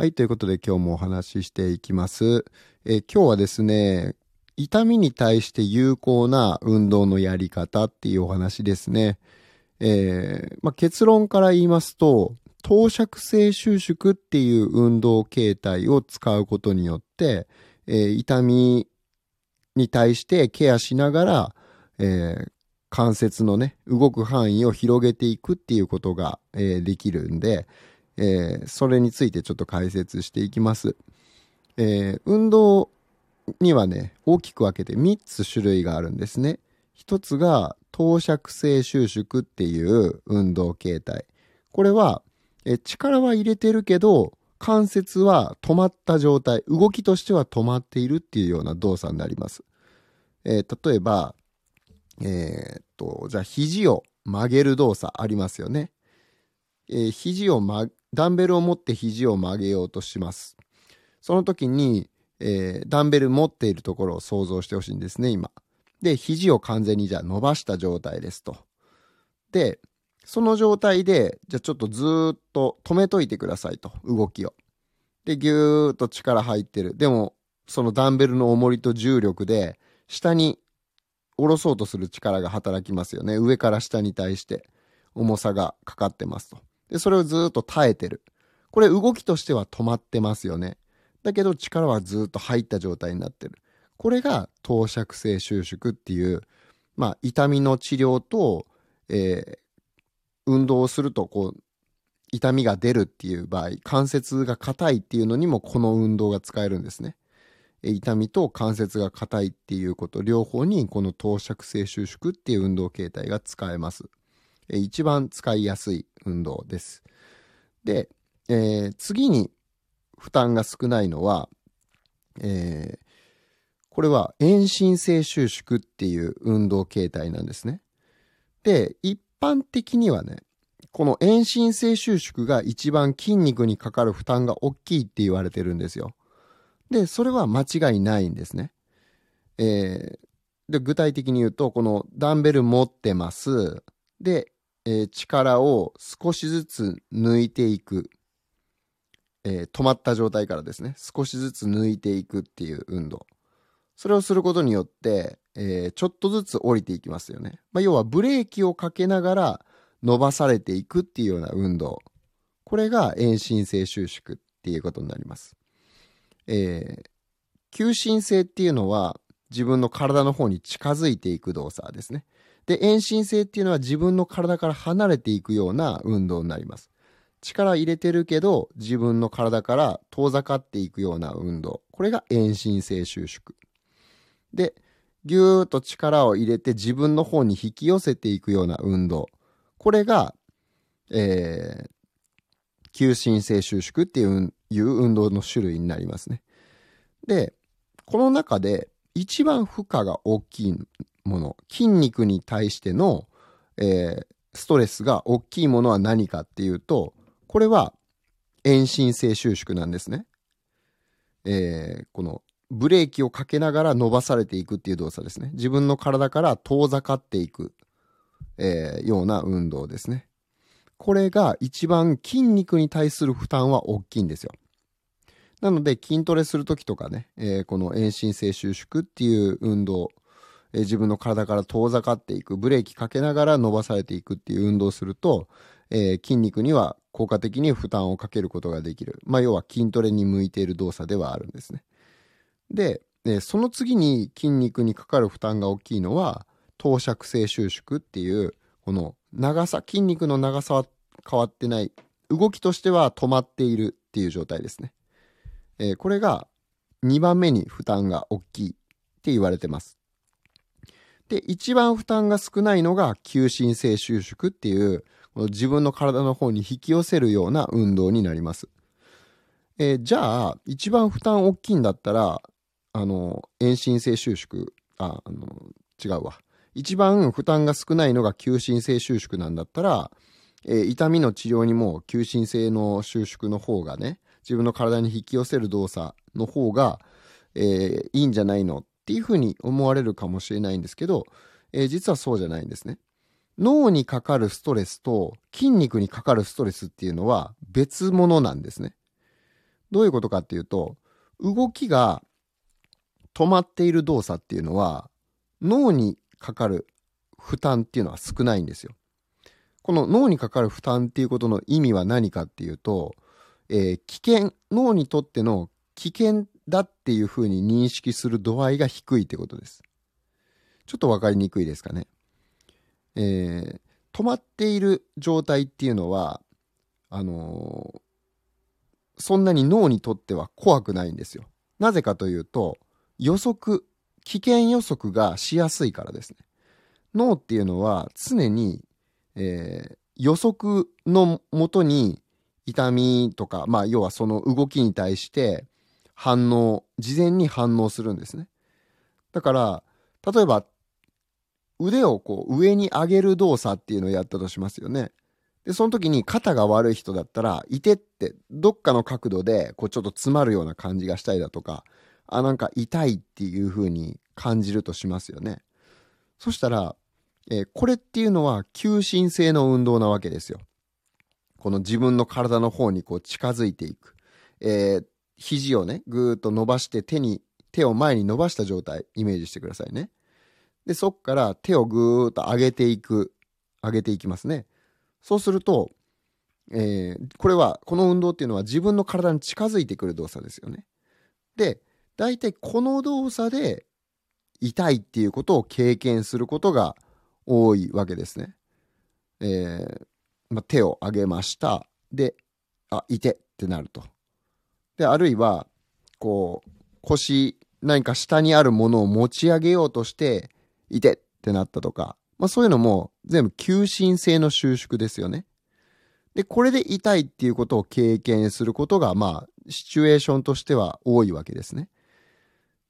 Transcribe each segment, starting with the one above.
はい、ということで今日もお話ししていきます。え今日はですね、痛みに対して有効な運動のやり方っていうお話ですね。えーまあ、結論から言いますと、投射性収縮っていう運動形態を使うことによって、えー痛みに対してケアしながら、えー関節のね、動く範囲を広げていくっていうことが、えできるんで、えーそれについてちょっと解説していきます。えー運動にはね、大きく分けて3つ種類があるんですね。一つが投射性収縮っていう運動形態。これは、えー力は入れてるけど、関節は止まった状態、動きとしては止まっているっていうような動作になります。えー例えば、えーっと、じゃあ肘を曲げる動作ありますよね。えー肘を、ま、ダンベルを持って肘を曲げようとします。その時に、えーダンベル持っているところを想像してほしいんですね、今。で、肘を完全にじゃあ伸ばした状態ですと。で、その状態で、じゃあちょっとずっと止めといてくださいと、動きを。で、ぎゅーっと力入ってる。でも、そのダンベルの重りと重力で、下に下ろそうとする力が働きますよね。上から下に対して重さがかかってますと。で、それをずっと耐えてる。これ動きとしては止まってますよね。だけど力はずっと入った状態になってる。これが投射性収縮っていう、まあ、痛みの治療と、えー運動をするとこう、痛みが出るっていう場合、関節が硬いっていうのにもこの運動が使えるんですね。痛みと関節が硬いっていうこと両方にこの投射性収縮っていう運動形態が使えます。一番使いやすい運動です。で、えー次に負担が少ないのは、えーこれは遠心性収縮っていう運動形態なんですね。で、一般的にはね、この遠心性収縮が一番筋肉にかかる負担が大きいって言われてるんですよ。で、それは間違いないんですね。えーで、具体的に言うと、このダンベル持ってます。で、えー力を少しずつ抜いていく。えー止まった状態からですね、少しずつ抜いていくっていう運動。それをすることによって、えーちょっとずつ降りていきますよね。まあ、要はブレーキをかけながら伸ばされていくっていうような運動。これが遠心性収縮っていうことになります。えー急進性っていうのは自分の体の方に近づいていく動作ですね。で、遠心性っていうのは自分の体から離れていくような運動になります。力入れてるけど自分の体から遠ざかっていくような運動。これが遠心性収縮。で、ぎゅーっと力を入れて自分の方に引き寄せていくような運動。これが、えー、急進性収縮っていういう運動の種類になりますね。で、この中で一番負荷が大きいもの、筋肉に対しての、えーストレスが大きいものは何かっていうと、これは遠心性収縮なんですね。えーこのブレーキをかけながら伸ばされていくっていう動作ですね。自分の体から遠ざかっていく、えーような運動ですね。これが一番筋肉に対する負担は大きいんですよ。なので筋トレするときとかね、えーこの遠心性収縮っていう運動、えー自分の体から遠ざかっていく、ブレーキかけながら伸ばされていくっていう運動をすると、えー筋肉には効果的に負担をかけることができる。まあ、要は筋トレに向いている動作ではあるんですね。で、えその次に筋肉にかかる負担が大きいのは、投射性収縮っていう、この長さ、筋肉の長さは変わってない。動きとしては止まっているっていう状態ですね。えーこれが2番目に負担が大きいって言われてます。で、一番負担が少ないのが急進性収縮っていう、この自分の体の方に引き寄せるような運動になります。えーじゃあ、一番負担大きいんだったら、あの、遠心性収縮、あ、あの、違うわ。一番負担が少ないのが急進性収縮なんだったら、えー痛みの治療にも急進性の収縮の方がね、自分の体に引き寄せる動作の方が、えーいいんじゃないのっていうふうに思われるかもしれないんですけど、えー実はそうじゃないんですね。脳にかかるストレスと筋肉にかかるストレスっていうのは別物なんですね。どういうことかっていうと、動きが止まっている動作っていうのは、脳にかかる負担っていうのは少ないんですよ。この脳にかかる負担っていうことの意味は何かっていうと、えー、危険、脳にとっての危険だっていうふうに認識する度合いが低いってことです。ちょっとわかりにくいですかね。えー、止まっている状態っていうのは、あのー、そんなに脳にとっては怖くないんですよ。なぜかというと、予測、危険予測がしやすいからですね。脳っていうのは常に、えー、予測のもとに痛みとか、まあ要はその動きに対して反応、事前に反応するんですね。だから、例えば腕をこう上に上げる動作っていうのをやったとしますよね。で、その時に肩が悪い人だったら、いてってどっかの角度でこうちょっと詰まるような感じがしたりだとか、あ、なんか痛いっていう風に感じるとしますよね。そしたら、えー、これっていうのは急進性の運動なわけですよ。この自分の体の方にこう近づいていく。えー、肘をね、ぐーっと伸ばして手に、手を前に伸ばした状態、イメージしてくださいね。で、そっから手をぐーっと上げていく、上げていきますね。そうすると、えー、これは、この運動っていうのは自分の体に近づいてくる動作ですよね。で、大体この動作で痛いっていうことを経験することが多いわけですね。えー、まあ、手を上げました。で、あ、いてってなると。で、あるいは、こう、腰、何か下にあるものを持ち上げようとして、いてってなったとか、まあそういうのも全部急進性の収縮ですよね。で、これで痛いっていうことを経験することが、まあ、シチュエーションとしては多いわけですね。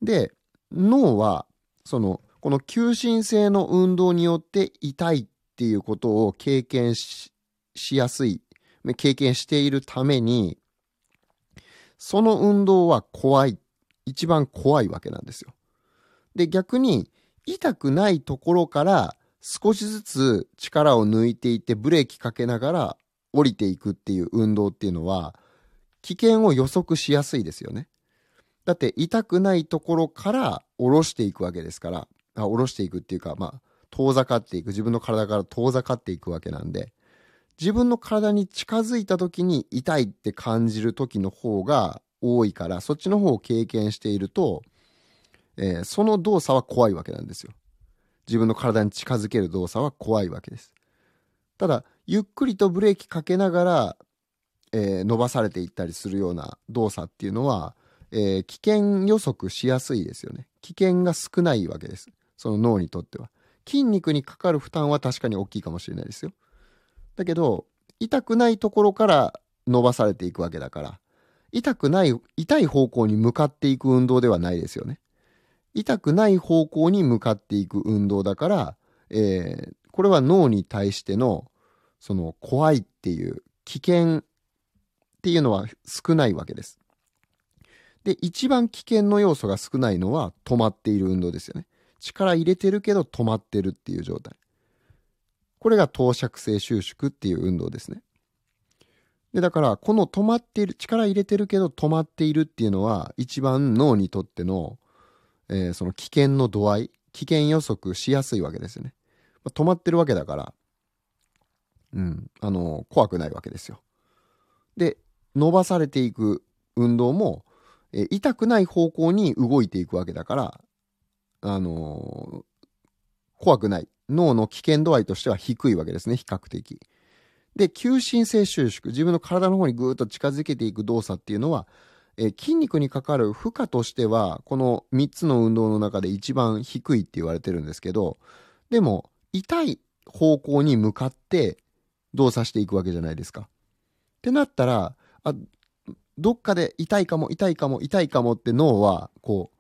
で、脳は、その、この急進性の運動によって痛いっていうことを経験ししやすい、経験しているために、その運動は怖い、一番怖いわけなんですよ。で、逆に、痛くないところから少しずつ力を抜いていってブレーキかけながら降りていくっていう運動っていうのは危険を予測しやすいですよね。だって痛くないところから下ろしていくわけですから、あ下ろしていくっていうか、まあ、遠ざかっていく、自分の体から遠ざかっていくわけなんで、自分の体に近づいた時に痛いって感じる時の方が多いから、そっちの方を経験していると、えー、その動作は怖いわけなんですよ。自分の体に近づける動作は怖いわけです。ただ、ゆっくりとブレーキかけながら、えー、伸ばされていったりするような動作っていうのは、えー、危険予測しやすいですよね。危険が少ないわけです。その脳にとっては。筋肉にかかる負担は確かに大きいかもしれないですよ。だけど、痛くないところから伸ばされていくわけだから、痛くない、痛い方向に向かっていく運動ではないですよね。痛くない方向に向かっていく運動だから、えー、これは脳に対しての、その怖いっていう危険っていうのは少ないわけです。で、一番危険の要素が少ないのは止まっている運動ですよね。力入れてるけど止まってるっていう状態。これが投射性収縮っていう運動ですね。で、だから、この止まっている、力入れてるけど止まっているっていうのは、一番脳にとってのえー、その危険の度合い、危険予測しやすいわけですよね。まあ、止まってるわけだから、うん、あの、怖くないわけですよ。で、伸ばされていく運動も、えー、痛くない方向に動いていくわけだから、あの、怖くない。脳の危険度合いとしては低いわけですね、比較的。で、急進性収縮、自分の体の方にぐーっと近づけていく動作っていうのは、え筋肉にかかる負荷としては、この3つの運動の中で一番低いって言われてるんですけど、でも、痛い方向に向かって動作していくわけじゃないですか。ってなったら、あ、どっかで痛いかも、痛いかも、痛いかもって脳は、こう、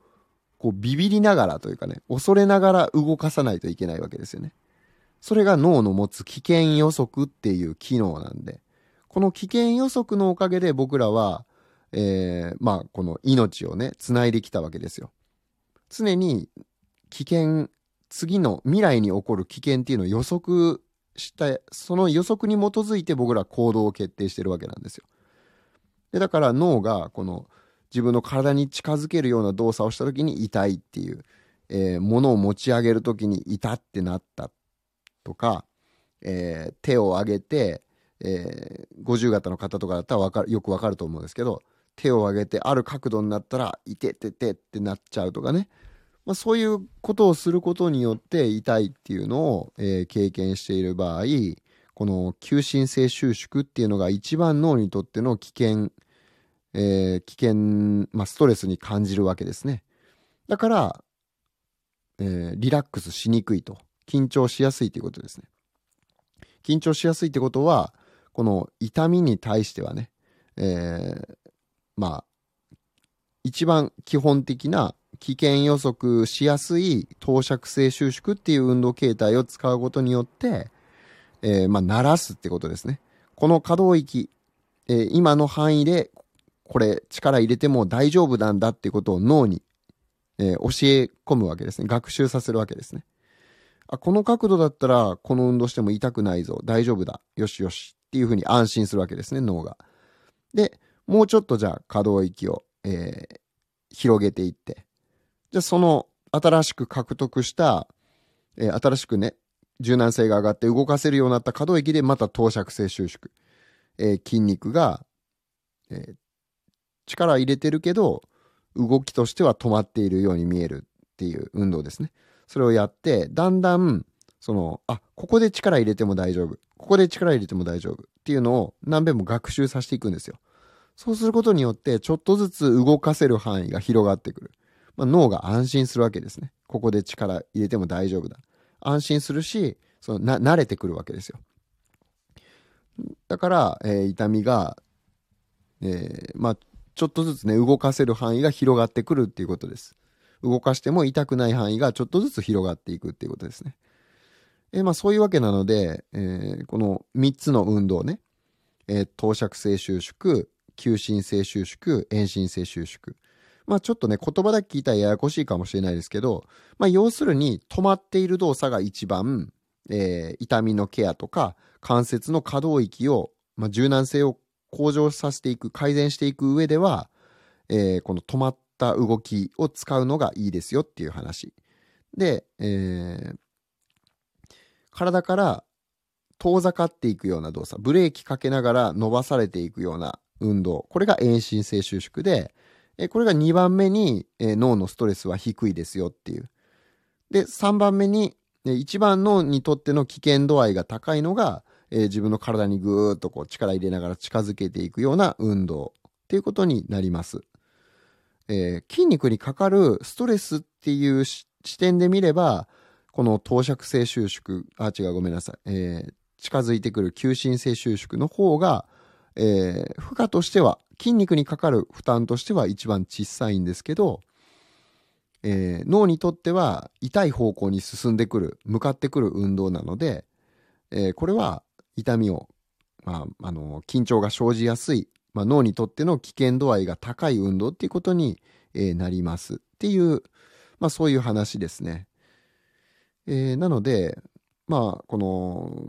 こうビビりながらというかね、恐れながら動かさないといけないわけですよね。それが脳の持つ危険予測っていう機能なんで、この危険予測のおかげで僕らはえー、まあ、この命をね、つないできたわけですよ。常に危険、次の未来に起こる危険っていうのを予測した、その予測に基づいて僕ら行動を決定してるわけなんですよ。で、だから脳がこの自分の体に近づけるような動作をした時に痛いっていう、えー、物を持ち上げる時に痛ってなったとか、えー、手を上げて、えー、50型の方とかだったらよくわかると思うんですけど、手を上げてある角度になったら、いてててってなっちゃうとかね。まあ、そういうことをすることによって痛いっていうのを、えー、経験している場合、この急進性収縮っていうのが一番脳にとっての危険、えー、危険、まあ、ストレスに感じるわけですね。だから、えー、リラックスしにくいと。緊張しやすいということですね。緊張しやすいってことは、この痛みに対してはね、えー、まあ、一番基本的な危険予測しやすい投射性収縮っていう運動形態を使うことによって、えー、まあ、鳴らすってことですね。この可動域、えー、今の範囲で、これ力入れても大丈夫なんだっていうことを脳に、えー、教え込むわけですね。学習させるわけですね。あ、この角度だったら、この運動しても痛くないぞ。大丈夫だ。よしよし。っていうふうに安心するわけですね、脳が。で、もうちょっとじゃあ可動域を、えー、広げていって、じゃあその新しく獲得した、えー、新しくね、柔軟性が上がって動かせるようになった可動域でまた投射性収縮。えー、筋肉が、えー、力入れてるけど、動きとしては止まっているように見えるっていう運動ですね。それをやって、だんだん、その、あ、ここで力入れても大丈夫。ここで力入れても大丈夫っていうのを何遍も学習させていくんですよ。そうすることによって、ちょっとずつ動かせる範囲が広がってくる。まあ、脳が安心するわけですね。ここで力入れても大丈夫だ。安心するし、そのな慣れてくるわけですよ。だから、えー、痛みが、えー、まあ、ちょっとずつね、動かせる範囲が広がってくるっていうことです。動かしても痛くない範囲がちょっとずつ広がっていくっていうことですね。え、まあそういうわけなので、えー、この3つの運動ね、えー、投射性収縮、急進性収縮、遠心性収縮。まあちょっとね、言葉だけ聞いたらややこしいかもしれないですけど、まあ要するに止まっている動作が一番、えー、痛みのケアとか関節の可動域を、まあ、柔軟性を向上させていく、改善していく上では、えー、この止まった動きを使うのがいいですよっていう話。で、えー、体から遠ざかっていくような動作、ブレーキかけながら伸ばされていくような運動、これが遠心性収縮で、えこれが2番目にえ脳のストレスは低いですよっていう。で、3番目に、一番脳にとっての危険度合いが高いのが、自分の体にぐーっとこう力入れながら近づけていくような運動っていうことになります。えー、筋肉にかかるストレスっていう視点で見れば、この投射性収縮、あ、違う、ごめんなさい。えー、近づいてくる急進性収縮の方が、えー、負荷としては、筋肉にかかる負担としては一番小さいんですけど、えー、脳にとっては痛い方向に進んでくる、向かってくる運動なので、えー、これは痛みを、まあ、あの、緊張が生じやすい、まあ、脳にとっての危険度合いが高い運動っていうことに、えー、なりますっていう、まあ、そういう話ですね。えー、なので、まあ、この、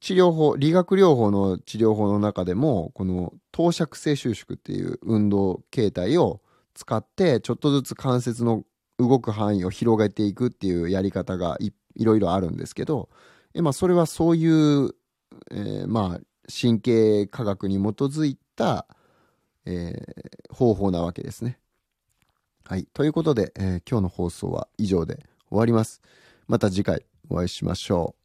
治療法、理学療法の治療法の中でも、この投射性収縮っていう運動形態を使って、ちょっとずつ関節の動く範囲を広げていくっていうやり方がいいろいろあるんですけど、えまあ、それはそういう、えー、まあ、神経科学に基づいた、えー、方法なわけですね。はい。ということで、えー、今日の放送は以上で終わります。また次回お会いしましょう。